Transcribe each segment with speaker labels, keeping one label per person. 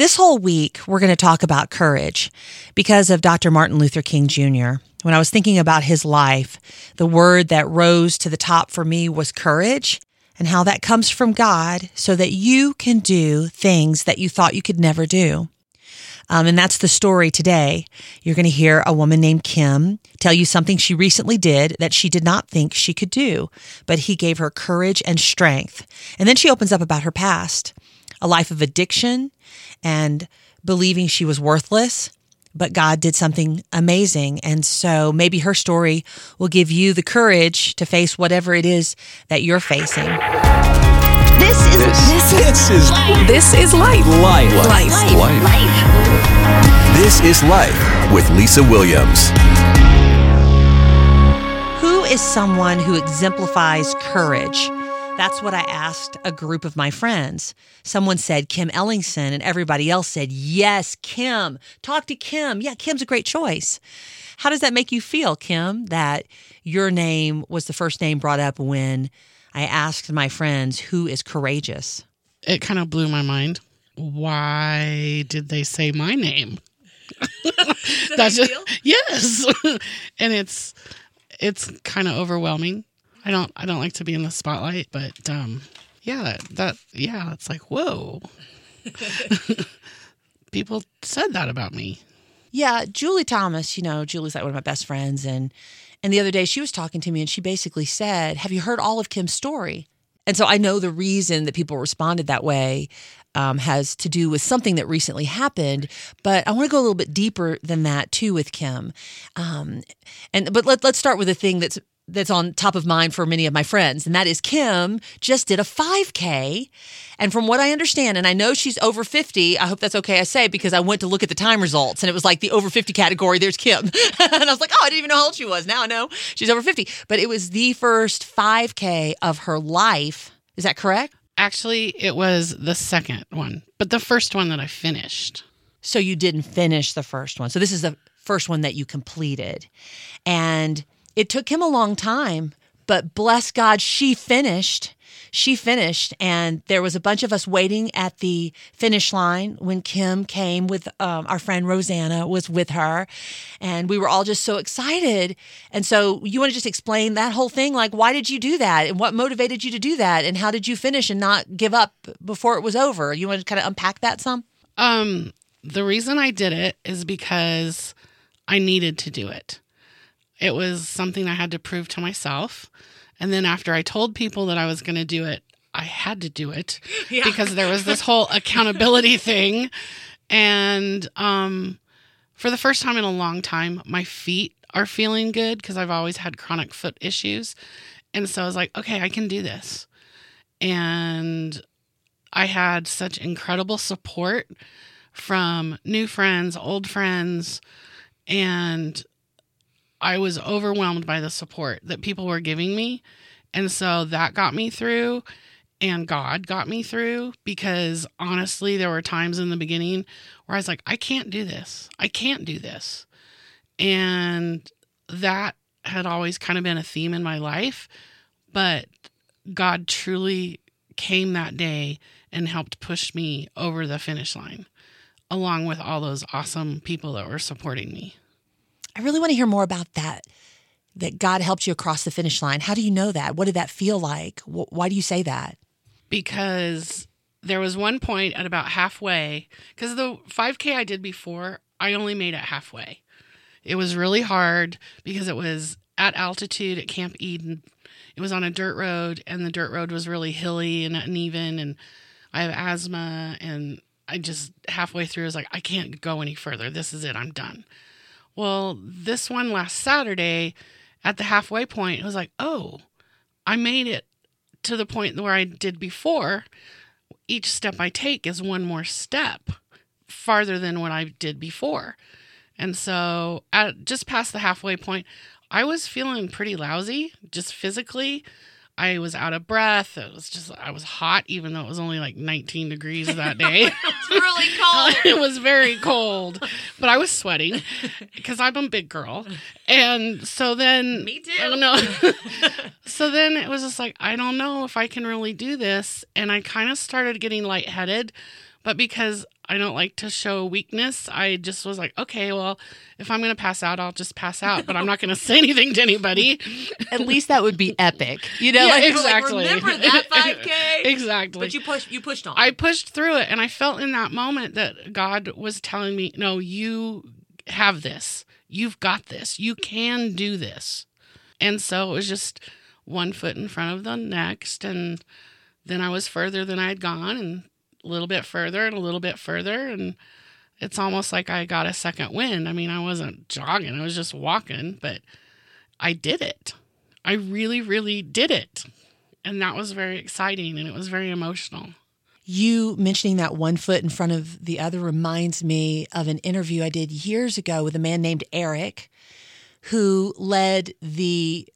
Speaker 1: This whole week, we're going to talk about courage because of Dr. Martin Luther King Jr. When I was thinking about his life, the word that rose to the top for me was courage and how that comes from God so that you can do things that you thought you could never do. Um, and that's the story today. You're going to hear a woman named Kim tell you something she recently did that she did not think she could do, but he gave her courage and strength. And then she opens up about her past, a life of addiction and believing she was worthless. But God did something amazing. And so maybe her story will give you the courage to face whatever it is that you're facing.
Speaker 2: This is this,
Speaker 3: This is
Speaker 2: this is life.
Speaker 3: life.
Speaker 2: Life.
Speaker 3: Life. This is life with Lisa Williams.
Speaker 1: Who is someone who exemplifies courage? That's what I asked a group of my friends. Someone said Kim Ellingson, and everybody else said, Yes, Kim. Talk to Kim. Yeah, Kim's a great choice. How does that make you feel, Kim, that your name was the first name brought up when I asked my friends who is courageous?
Speaker 4: it kind of blew my mind. Why did they say my name? That's just, yes, and it's it's kind of overwhelming. I don't I don't like to be in the spotlight, but um, yeah, that, that yeah, it's like whoa. People said that about me.
Speaker 1: Yeah, Julie Thomas, you know, Julie's like one of my best friends and and the other day she was talking to me and she basically said, "Have you heard all of Kim's story?" And so I know the reason that people responded that way um, has to do with something that recently happened, but I want to go a little bit deeper than that too with Kim. Um, and but let, let's start with the thing that's that's on top of mind for many of my friends, and that is Kim just did a 5K. And from what I understand, and I know she's over 50, I hope that's okay I say, because I went to look at the time results and it was like the over 50 category, there's Kim. and I was like, oh, I didn't even know how old she was. Now I know she's over 50. But it was the first 5K of her life. Is that correct?
Speaker 4: Actually, it was the second one, but the first one that I finished.
Speaker 1: So you didn't finish the first one. So this is the first one that you completed. And it took him a long time, but bless God, she finished. She finished, and there was a bunch of us waiting at the finish line when Kim came with um, our friend Rosanna was with her, and we were all just so excited. And so, you want to just explain that whole thing? Like, why did you do that, and what motivated you to do that, and how did you finish and not give up before it was over? You want to kind of unpack that some?
Speaker 4: Um, the reason I did it is because I needed to do it. It was something I had to prove to myself. And then after I told people that I was going to do it, I had to do it because there was this whole accountability thing. And um, for the first time in a long time, my feet are feeling good because I've always had chronic foot issues. And so I was like, okay, I can do this. And I had such incredible support from new friends, old friends, and I was overwhelmed by the support that people were giving me. And so that got me through, and God got me through because honestly, there were times in the beginning where I was like, I can't do this. I can't do this. And that had always kind of been a theme in my life. But God truly came that day and helped push me over the finish line, along with all those awesome people that were supporting me.
Speaker 1: I really want to hear more about that. That God helped you across the finish line. How do you know that? What did that feel like? Why do you say that?
Speaker 4: because there was one point at about halfway because the 5k i did before i only made it halfway it was really hard because it was at altitude at camp eden it was on a dirt road and the dirt road was really hilly and uneven and i have asthma and i just halfway through was like i can't go any further this is it i'm done well this one last saturday at the halfway point it was like oh i made it to the point where I did before, each step I take is one more step farther than what I did before. And so, at just past the halfway point, I was feeling pretty lousy, just physically. I was out of breath. It was just, I was hot, even though it was only like 19 degrees that day.
Speaker 1: It's really cold.
Speaker 4: it was very cold, but I was sweating because I'm a big girl. And so then,
Speaker 1: Me too.
Speaker 4: I don't know. so then it was just like, I don't know if I can really do this. And I kind of started getting lightheaded, But because I don't like to show weakness, I just was like, okay, well, if I'm going to pass out, I'll just pass out, but I'm not going to say anything to anybody.
Speaker 1: At least that would be epic. You know,
Speaker 4: Yeah,
Speaker 1: like, you're like,
Speaker 4: exactly.
Speaker 1: remember that 5K?
Speaker 4: exactly.
Speaker 1: But you pushed you pushed on.
Speaker 4: I pushed through it and I felt in that moment that God was telling me, no, you have this. You've got this. You can do this. And so it was just one foot in front of the next. And then I was further than I'd gone and a little bit further and a little bit further. And it's almost like I got a second wind. I mean, I wasn't jogging, I was just walking, but I did it. I really, really did it. And that was very exciting and it was very emotional.
Speaker 1: You mentioning that one foot in front of the other reminds me of an interview I did years ago with a man named Eric who led the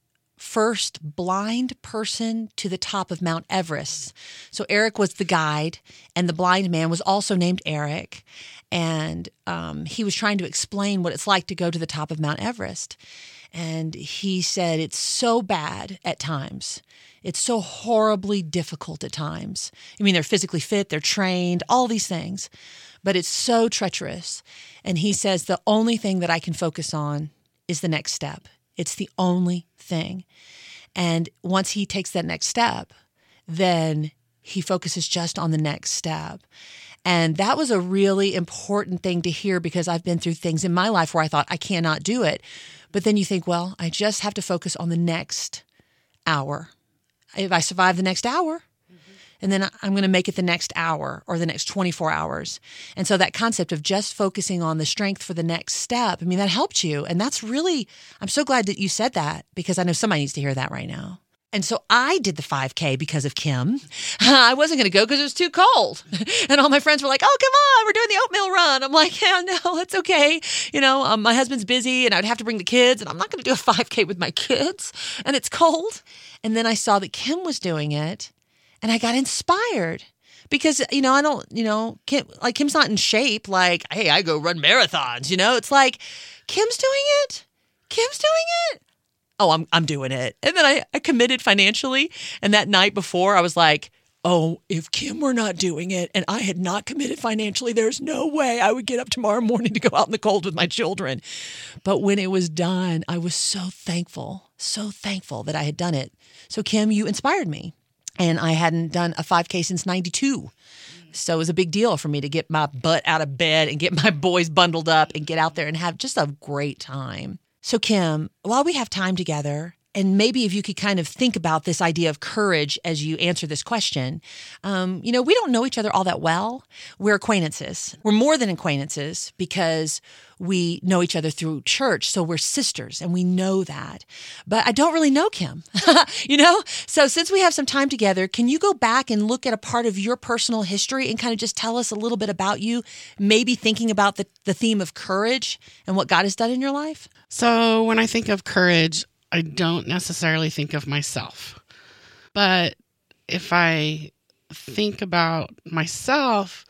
Speaker 1: first blind person to the top of Mount Everest. So Eric was the guide, and the blind man was also named Eric. And um, he was trying to explain what it's like to go to the top of Mount Everest. And he said it's so bad at times. It's so horribly difficult at times. I mean, they're physically fit, they're trained, all these things, but it's so treacherous. And he says the only thing that I can focus on is the next step. It's the only thing. And once he takes that next step, then he focuses just on the next step. And that was a really important thing to hear because I've been through things in my life where I thought I cannot do it. But then you think, well, I just have to focus on the next hour. If I survive the next hour, and then I'm going to make it the next hour or the next 24 hours. And so that concept of just focusing on the strength for the next step, I mean, that helped you. And that's really, I'm so glad that you said that because I know somebody needs to hear that right now. And so I did the 5K because of Kim. I wasn't going to go because it was too cold. And all my friends were like, oh, come on, we're doing the oatmeal run. I'm like, yeah, no, it's okay. You know, um, my husband's busy and I'd have to bring the kids, and I'm not going to do a 5K with my kids. And it's cold. And then I saw that Kim was doing it and I got inspired because you know I don't you know Kim like Kim's not in shape. Like hey I go run marathons you know? It's like Kim's doing it? Kim's doing it? Oh I'm I'm doing it. And then I, I committed financially. And that night before I was like oh if Kim were not doing it and I had not committed financially there's no way I would get up tomorrow morning to go out in the cold with my children. But when it was done I was so thankful so thankful that I had done it. So Kim you inspired me and I hadn't done a 5K since 92. So it was a big deal for me to get my butt out of bed and get my boys bundled up and get out there and have just a great time. So, Kim, while we have time together, and maybe if you could kind of think about this idea of courage as you answer this question, um, you know, we don't know each other all that well. We're acquaintances. We're more than acquaintances because we know each other through church. So we're sisters and we know that. But I don't really know Kim, you know? So since we have some time together, can you go back and look at a part of your personal history and kind of just tell us a little bit about you, maybe thinking about the, the theme of courage and what God has done in your life?
Speaker 4: So when I think of courage, I don't necessarily think of myself. But if I think about myself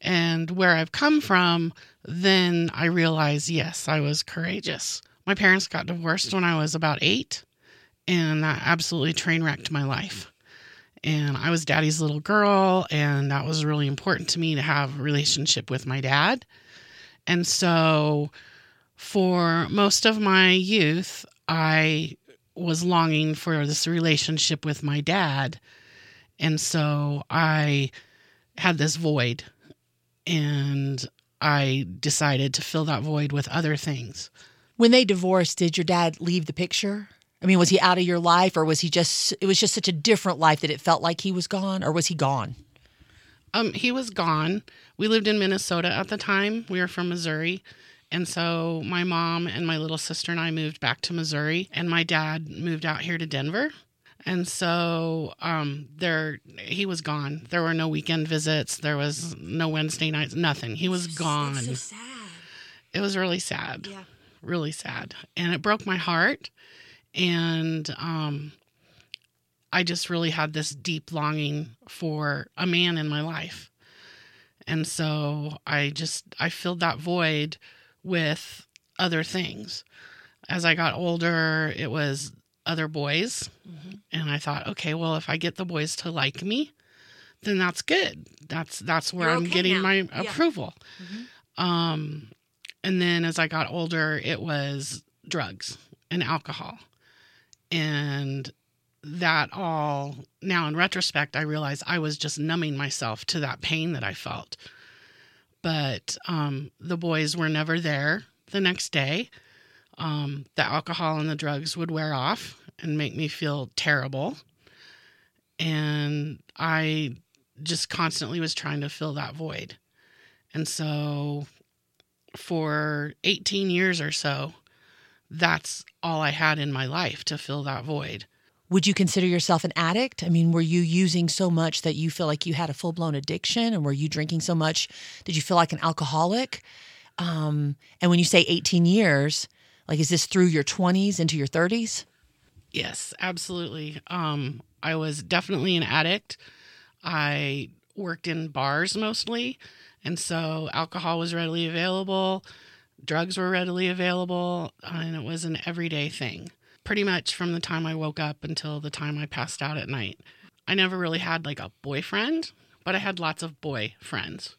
Speaker 4: and where I've come from, then I realized, yes, I was courageous. My parents got divorced when I was about eight, and that absolutely train wrecked my life. And I was daddy's little girl, and that was really important to me to have a relationship with my dad. And so for most of my youth, I was longing for this relationship with my dad. And so I had this void and I decided to fill that void with other things.
Speaker 1: When they divorced, did your dad leave the picture? I mean, was he out of your life or was he just, it was just such a different life that it felt like he was gone or was he gone?
Speaker 4: Um, he was gone. We lived in Minnesota at the time. We were from Missouri. And so my mom and my little sister and I moved back to Missouri, and my dad moved out here to Denver. And so um, there, he was gone. There were no weekend visits. There was no Wednesday nights. Nothing. He was gone.
Speaker 1: So sad.
Speaker 4: It was really sad.
Speaker 1: Yeah.
Speaker 4: Really sad, and it broke my heart. And um, I just really had this deep longing for a man in my life. And so I just I filled that void with other things. As I got older, it was other boys. And I thought, okay, well, if I get the boys to like me, then that's good. That's that's where
Speaker 1: You're
Speaker 4: I'm
Speaker 1: okay
Speaker 4: getting
Speaker 1: now.
Speaker 4: my
Speaker 1: Yeah. Mm-hmm.
Speaker 4: approval. Um, and then as I got older, it was drugs and alcohol, and that all now in retrospect, I realize I was just numbing myself to that pain that I felt. But um, the boys were never there the next day. Um, the alcohol and the drugs would wear off and make me feel terrible. And I just constantly was trying to fill that void. And so for 18 years or so, that's all I had in my life to fill that void.
Speaker 1: Would you consider yourself an addict? I mean, were you using so much that you feel like you had a full blown addiction? And were you drinking so much? Did you feel like an alcoholic? Um, and when you say 18 years, like, is this through your 20s into your 30s?
Speaker 4: Yes, absolutely. Um, I was definitely an addict. I worked in bars mostly, and so alcohol was readily available, drugs were readily available, and it was an everyday thing. Pretty much from the time I woke up until the time I passed out at night. I never really had like a boyfriend, but I had lots of boy friends.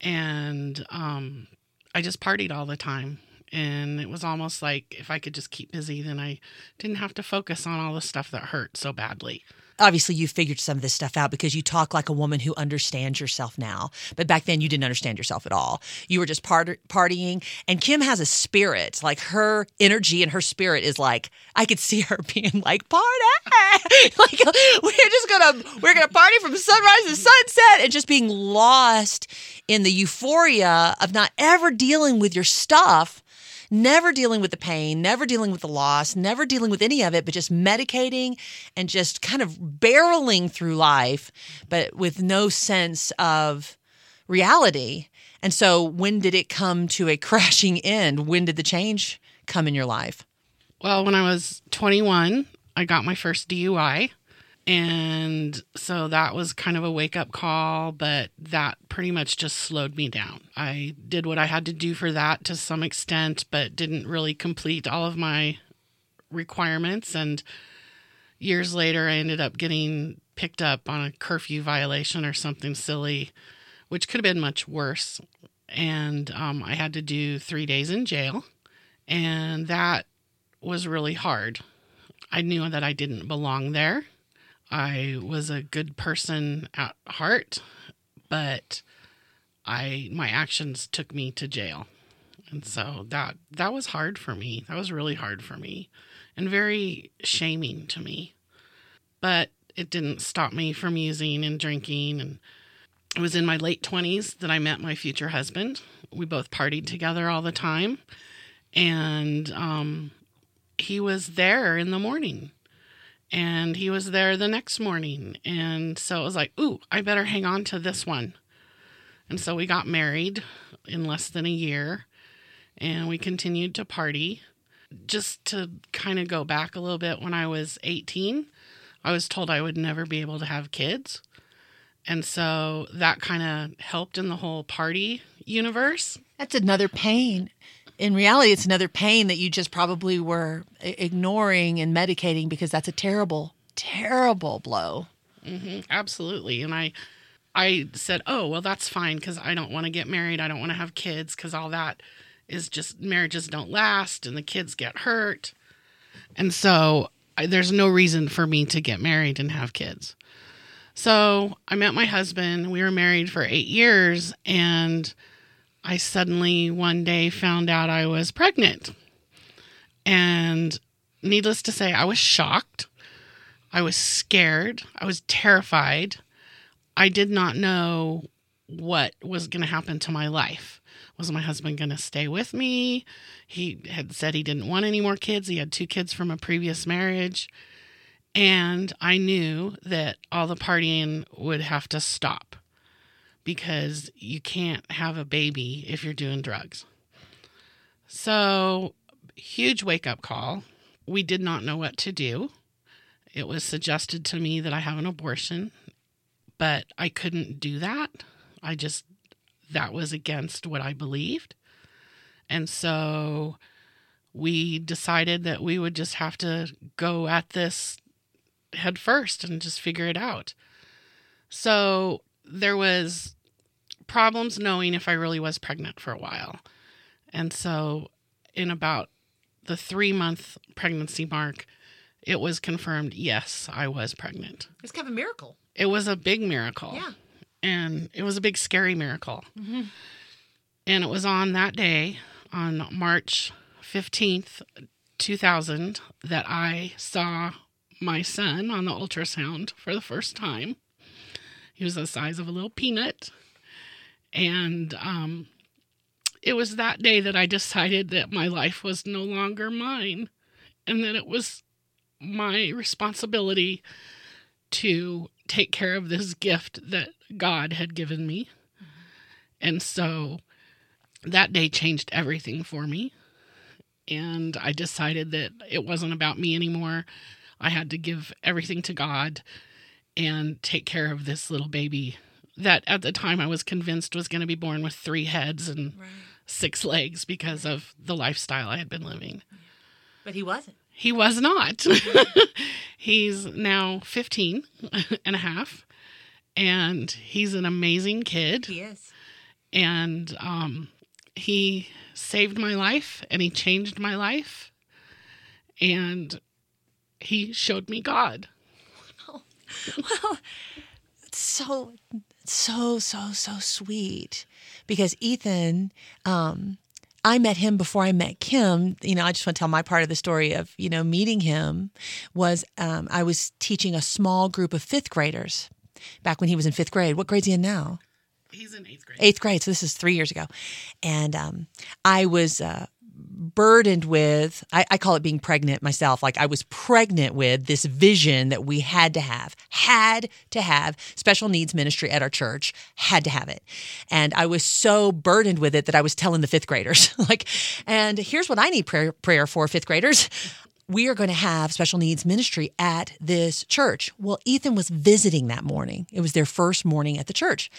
Speaker 4: And um, I just partied all the time. And it was almost like if I could just keep busy, then I didn't have to focus on all the stuff that hurt so badly.
Speaker 1: Obviously, you figured some of this stuff out because you talk like a woman who understands yourself now. But back then, you didn't understand yourself at all. You were just part- partying. And Kim has a spirit. Like her energy and her spirit is like, I could see her being like, party. like, we're just gonna, we're gonna party from sunrise to sunset and just being lost in the euphoria of not ever dealing with your stuff never dealing with the pain, never dealing with the loss, never dealing with any of it, but just medicating and just kind of barreling through life, but with no sense of reality. And so, when did it come to a crashing end? When did the change come in your life?
Speaker 4: Well, when I was 21, I got my first DUI. And so that was kind of a wake up call, but that pretty much just slowed me down. I did what I had to do for that to some extent, but didn't really complete all of my requirements. And years later, I ended up getting picked up on a curfew violation or something silly, which could have been much worse. And um, I had to do three days in jail. And that was really hard. I knew that I didn't belong there. I was a good person at heart, but I my actions took me to jail. And so that that was hard for me. That was really hard for me and very shaming to me. But it didn't stop me from using and drinking and it was in my late 20s that I met my future husband. We both partied together all the time and um he was there in the morning and he was there the next morning. And so it was like, ooh, I better hang on to this one. And so we got married in less than a year and we continued to party. Just to kind of go back a little bit, when I was 18, I was told I would never be able to have kids. And so that kind of helped in the whole party universe.
Speaker 1: That's another pain. In reality, it's another pain that you just probably were ignoring and medicating because that's a terrible, terrible blow.
Speaker 4: hmm absolutely. And I, I said, oh well, that's fine because I don't want to get married. I don't want to have kids because all that is just marriages don't last and the kids get hurt. And so I, there's no reason for me to get married and have kids. So I met my husband. We were married for eight years, and I suddenly one day found out I was pregnant. And needless to say, I was shocked. I was scared. I was terrified. I did not know what was going to happen to my life. Was my husband going to stay with me? He had said he didn't want any more kids. He had two kids from a previous marriage. And I knew that all the partying would have to stop because you can't have a baby if you're doing drugs. So, huge wake up call. We did not know what to do. It was suggested to me that I have an abortion, but I couldn't do that. I just, that was against what I believed. And so we decided that we would just have to go at this head first and just figure it out. So there was problems knowing if I really was pregnant for a while. And so in about the 3 month pregnancy mark, it was confirmed yes, I was pregnant.
Speaker 1: It's kind of a miracle.
Speaker 4: It was a big miracle.
Speaker 1: Yeah.
Speaker 4: And it was a big scary miracle. Mm-hmm. And it was on that day, on March 15th, 2000, that I saw my son on the ultrasound for the first time. He was the size of a little peanut. And um, it was that day that I decided that my life was no longer mine and that it was my responsibility to take care of this gift that God had given me. And so that day changed everything for me. And I decided that it wasn't about me anymore. I had to give everything to God and take care of this little baby that at the time I was convinced was going to be born with three heads and six legs because of the lifestyle I had been living.
Speaker 1: But he wasn't.
Speaker 4: He was not. he's now 15 and a half, and he's an amazing kid.
Speaker 1: He is.
Speaker 4: And um, he saved my life and he changed my life. And he showed me God.
Speaker 1: Well, it's so so so so sweet because Ethan um I met him before I met Kim. You know, I just want to tell my part of the story of, you know, meeting him was um, I was teaching a small group of fifth graders back when he was in fifth grade. What grade's he in now?
Speaker 4: He's in eighth grade.
Speaker 1: eighth grade. So this is three years ago. And um, I was uh, burdened with, I, I call it being pregnant myself. Like I was pregnant with this vision that we had to have, had to have special needs ministry at our church, had to have it. And I was so burdened with it that I was telling the fifth graders, like, and here's what I need prayer, prayer for, fifth graders we are going to have special needs ministry at this church. Well, Ethan was visiting that morning. It was their first morning at the church.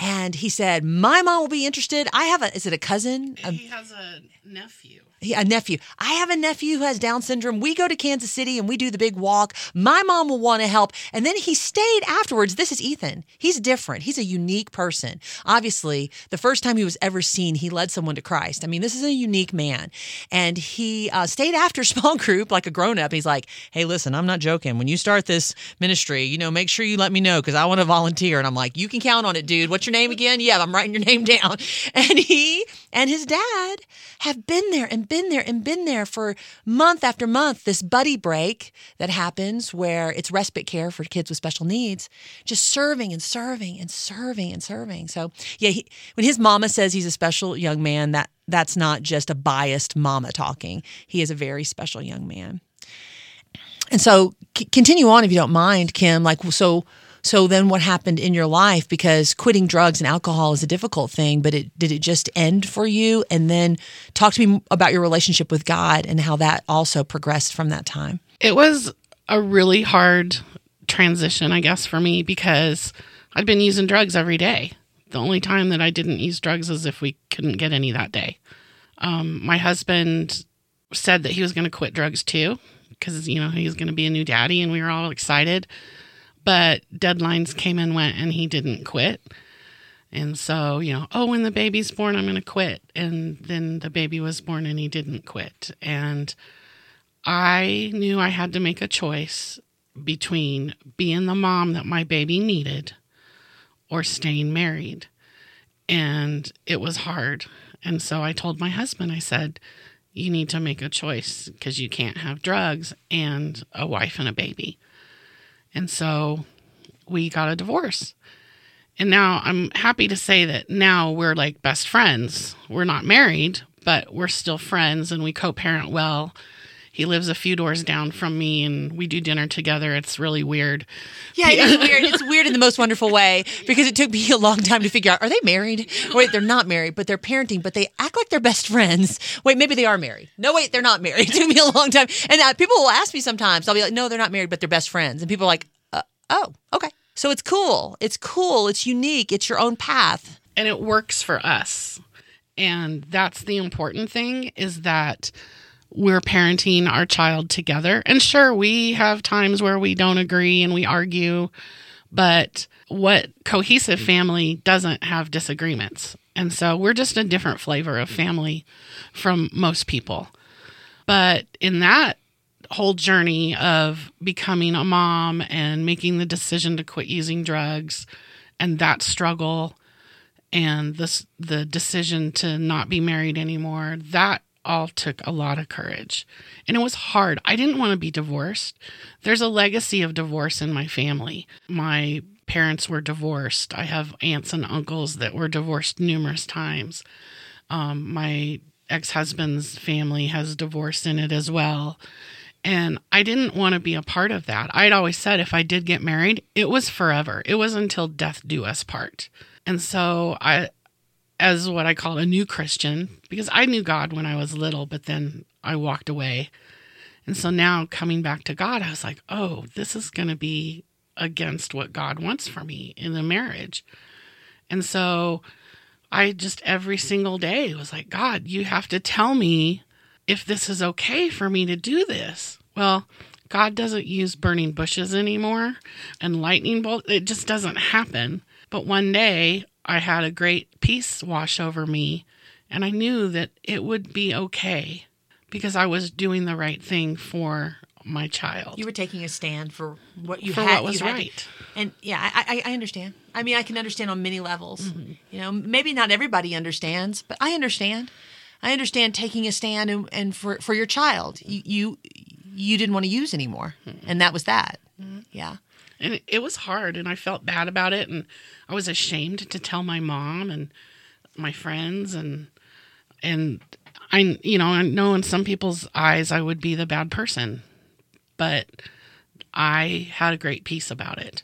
Speaker 1: And he said, My mom will be interested. I have a, is it a cousin? A,
Speaker 4: He has a nephew.
Speaker 1: he- a nephew. I have a nephew who has Down syndrome. We go to Kansas City and we do the big walk. My mom will want to help. And then he stayed afterwards. This is Ethan. He's different. He's a unique person. Obviously, the first time he was ever seen, he led someone to Christ. I mean, this is a unique man. And he uh, stayed after small group like a grown up. He's like, hey, listen, I'm not joking. When you start this ministry, you know, make sure you let me know because I want to volunteer. And I'm like, you can count on it, dude. What's your name again? Yeah, I'm writing your name down. And he and his dad have been there and been there and been there for month after month. This buddy break that happens where it's respite care for kids with special needs, just serving and serving and serving and serving. So, yeah, he, when his mama says he's a special young man, that that's not just a biased mama talking. He is a very special young man. And so, c- continue on if you don't mind, Kim. Like, so, so then what happened in your life? Because quitting drugs and alcohol is a difficult thing, but it did it just end for you? And then talk to me about your relationship with God and how that also progressed from that time.
Speaker 4: It was a really hard transition, I guess, for me because I'd been using drugs every day. The only time that I didn't use drugs is if we couldn't get any that day. Um, my husband said that he was going to quit drugs too because, you know, he was going to be a new daddy and we were all excited. But deadlines came and went and he didn't quit. And so, you know, oh, when the baby's born, I'm going to quit. And then the baby was born and he didn't quit. And I knew I had to make a choice between being the mom that my baby needed or staying married. And it was hard. And so I told my husband, I said, you need to make a choice because you can't have drugs and a wife and a baby. And so we got a divorce. And now I'm happy to say that now we're like best friends. We're not married, but we're still friends and we co parent well. He lives a few doors down from me and we do dinner together. It's really weird.
Speaker 1: Yeah, it is weird. It's weird in the most wonderful way because it took me a long time to figure out are they married? Wait, they're not married, but they're parenting, but they act like they're best friends. Wait, maybe they are married. No, wait, they're not married. It took me a long time. And uh, people will ask me sometimes, I'll be like, no, they're not married, but they're best friends. And people are like, uh, oh, okay. So it's cool. It's cool. It's unique. It's your own path.
Speaker 4: and it works for us. And that's the important thing is that we're parenting our child together. And sure, we have times where we don't agree and we argue, But what cohesive family doesn't have disagreements. And so we're just a different flavor of family from most people. But in that whole journey of becoming a mom and making the decision to quit using drugs and that struggle and this the decision to not be married anymore that all took a lot of courage. And it was hard. I didn't want to be divorced. There's a legacy of divorce in my family. My parents were divorced. I have aunts and uncles that were divorced numerous times. Um, my ex-husband's family has divorce in it as well. And I didn't want to be a part of that. I'd always said if I did get married, it was forever. It was until death do us part. And so I, as what I call a new Christian, because I knew God when I was little, but then I walked away. And so now coming back to God, I was like, oh, this is going to be against what God wants for me in the marriage. And so I just every single day was like, God, you have to tell me if this is okay for me to do this. Well, God doesn't use burning bushes anymore and lightning bolts. It just doesn't happen. But one day I had a great peace wash over me, and I knew that it would be okay because I was doing the right thing for my child.
Speaker 1: You were taking a stand for what you
Speaker 4: For
Speaker 1: had.
Speaker 4: what was
Speaker 1: you had to-
Speaker 4: right.
Speaker 1: and yeah, I, I, I understand. I mean, I can understand on many levels. Mm-hmm. You know, maybe not everybody understands, but I understand. I understand taking a stand and, and for, for your child, you, you you didn't want to use anymore, mm-hmm. and that was that. Mm-hmm. Yeah.
Speaker 4: And it, was hard and i felt bad about it and i was ashamed to tell my mom and my friends and and i you know i know in some people's eyes i would be the bad person but i had a great peace about it.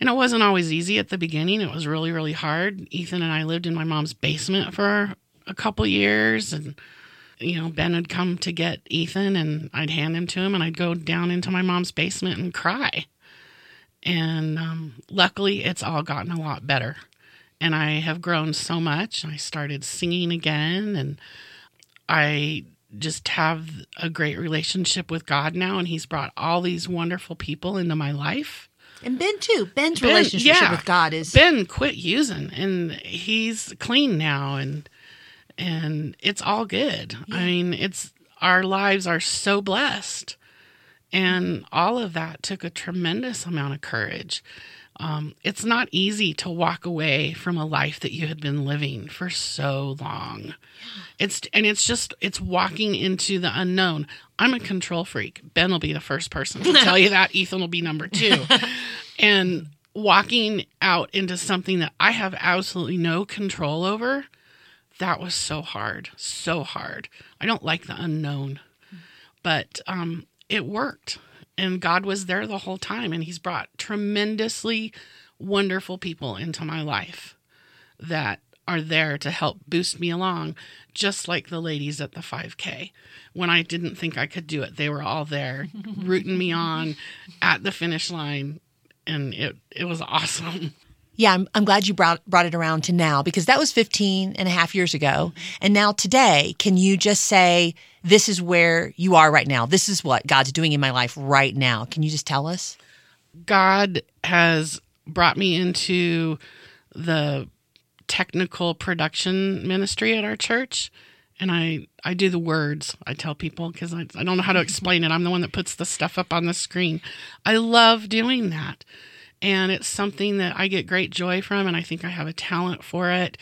Speaker 4: And it wasn't always easy at the beginning. It was really really hard. Ethan and i lived in my mom's basement for a couple years and you know, Ben would come to get Ethan and I'd hand him to him and I'd go down into my mom's basement and cry. And um, luckily, it's all gotten a lot better. And I have grown so much. I started singing again and I just have a great relationship with God now. And He's brought all these wonderful people into my life.
Speaker 1: And Ben too. Ben's
Speaker 4: Ben-
Speaker 1: relationship
Speaker 4: yeah.
Speaker 1: with God is
Speaker 4: Ben quit using and he's clean now and and it's all good. I mean, it's our lives are so blessed. And all of that took a tremendous amount of courage. Um, it's not easy to walk away from a life that you had been living for so long. It's and it's just it's walking into the unknown. I'm a control freak. Ben will be the first person to tell you that. Ethan will be number two. and walking out into something that I have absolutely no control over, that was so hard, so hard. I don't like the unknown, but um, it worked, and God was there the whole time, and He's brought tremendously wonderful people into my life that are there to help boost me along, just like the ladies at the 5K. When I didn't think I could do it, they were all there rooting me on at the finish line, and it it was awesome.
Speaker 1: Yeah, I'm, I'm glad you brought brought it around to now because that was 15 and a half years ago. And now today, can you just say, this is where you are right now? This is what God's doing in my life right now. Can you just tell us?
Speaker 4: God has brought me into the technical production ministry at our church. And I, I do the words. I tell people because I, I don't know how to explain it. I'm the one that puts the stuff up on the screen. I love doing that. And it's something that I get great joy from. And I think I have a talent for it.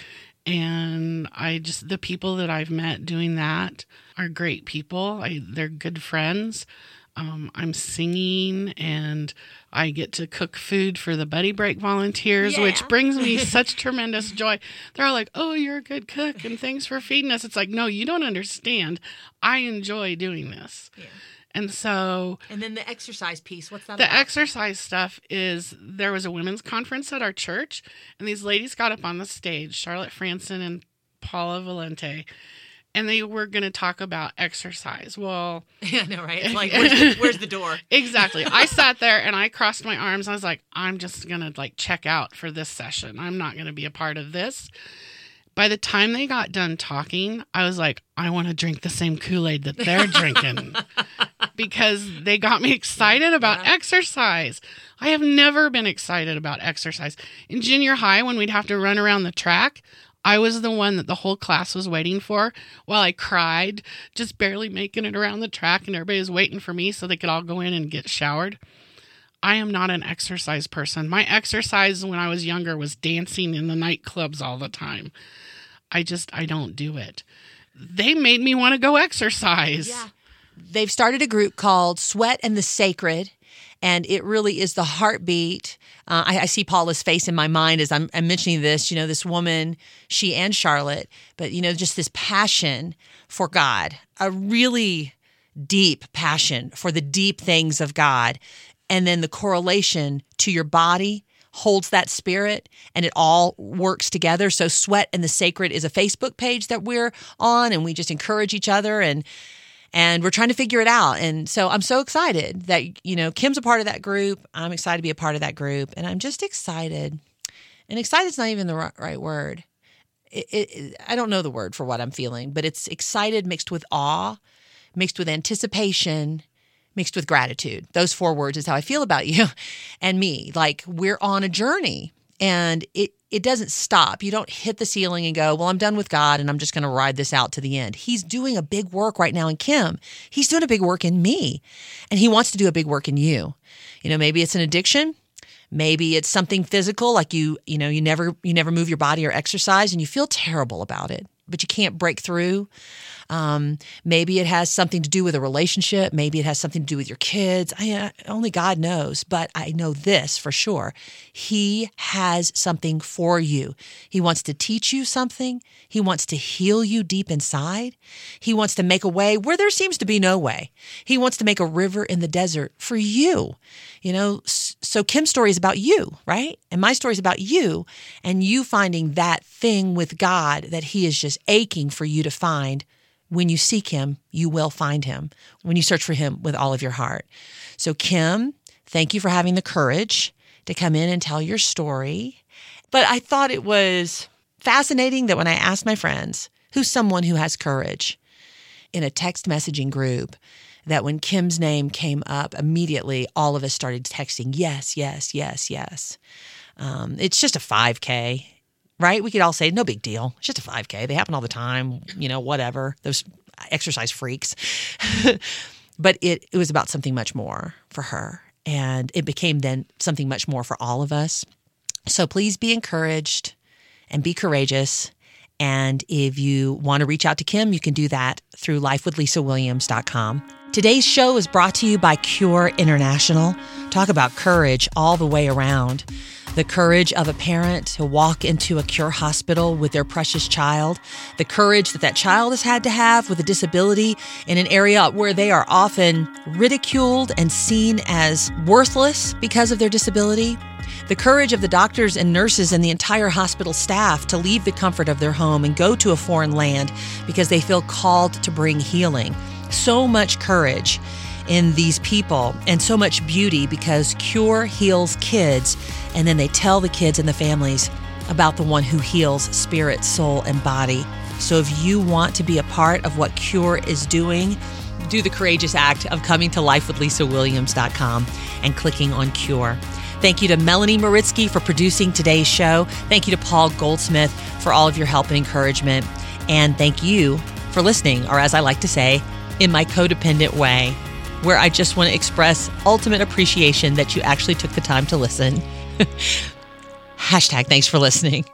Speaker 4: And I just, the people that I've met doing that are great people. I, they're good friends. Um, I'm singing and I get to cook food for the Buddy Break volunteers, which brings me such tremendous joy. They're all like, Oh, you're a good cook and thanks for feeding us. It's like, No, you don't understand. I enjoy doing this. And so
Speaker 1: And then the exercise piece, what's that
Speaker 4: the exercise stuff is there was a women's conference at our church, and these ladies got up on the stage, Charlotte Franson and Paula Valente, and they were going to talk about exercise. Well,
Speaker 1: yeah, no, right? It's like, where's the, where's the door?
Speaker 4: exactly. I sat there and I crossed my arms. I was like, I'm just going to like check out for this session. I'm not going to be a part of this. By the time they got done talking, I was like, I want to drink the same Kool Aid that they're drinking. Because they got me excited about exercise. I have never been excited about exercise. In junior high, when we'd have to run around the track, I was the one that the whole class was waiting for while I cried, just barely making it around the track, and everybody was waiting for me so they could all go in and get showered. I am not an exercise person. My exercise when I was younger was dancing in the nightclubs all the time. I just, I don't do it. They made me want to go exercise.
Speaker 1: Yeah. They've started a group called Sweat and the Sacred, and it really is the heartbeat. Uh, I, I, see Paula's face in my mind as I'm, I'm mentioning this. You know, this woman, she and Charlotte, but you know, just this passion for God, a really deep passion for the deep things of God, and then the correlation to your body holds that spirit and it all works together. So Sweat and the Sacred is a Facebook page that we're on and we just encourage each other and and we're trying to figure it out. And so I'm so excited that you know Kim's a part of that group. I'm excited to be a part of that group and I'm just excited. And excited is not even the right, right word. It, it, I don't know the word for what I'm feeling, but it's excited mixed with awe, mixed with anticipation, mixed with gratitude. Those four words is how I feel about you and me. Like we're on a journey and it it doesn't stop. You don't hit the ceiling and go, "Well, I'm done with God and I'm just going to ride this out to the end." He's doing a big work right now in Kim. He's doing a big work in me. And he wants to do a big work in you. You know, maybe it's an addiction, maybe it's something physical like you, you know, you never you never move your body or exercise and you feel terrible about it, but you can't break through. Um, maybe it has something to do with a relationship. Maybe it has something to do with your kids. I, uh, only God knows, but I know this for sure. He has something for you. He wants to teach you something. He wants to heal you deep inside. He wants to make a way where there seems to be no way. He wants to make a river in the desert for you. You know, so Kim's story is about you, right? And my story is about you and you finding that thing with God that He is just aching for you to find when you seek him, you will find him when you search for him with all of your heart. So, Kim, thank you for having the courage to come in and tell your story. But I thought it was fascinating that when I asked my friends, who's someone who has courage in a text messaging group, that when Kim's name came up, immediately all of us started texting, yes, yes, yes, yes. Um, it's just a 5K right? We could all say, no big deal. It's just a 5K. They happen all the time, you know, whatever. Those exercise freaks. but it, it was about something much more for her. And it became then something much more for all of us. So please be encouraged and be courageous. And if you want to reach out to Kim, you can do that through lifewithlisawilliams.com. Today's show is brought to you by Cure International. Talk about courage all the way around the courage of a parent to walk into a cure hospital with their precious child, the courage that that child has had to have with a disability in an area where they are often ridiculed and seen as worthless because of their disability. The courage of the doctors and nurses and the entire hospital staff to leave the comfort of their home and go to a foreign land because they feel called to bring healing. So much courage in these people and so much beauty because Cure heals kids and then they tell the kids and the families about the one who heals spirit, soul, and body. So if you want to be a part of what Cure is doing, do the courageous act of coming to lifewithlisawilliams.com and clicking on Cure. Thank you to Melanie Moritsky for producing today's show. Thank you to Paul Goldsmith for all of your help and encouragement. And thank you for listening, or as I like to say, in my codependent way, where I just want to express ultimate appreciation that you actually took the time to listen. Hashtag thanks for listening.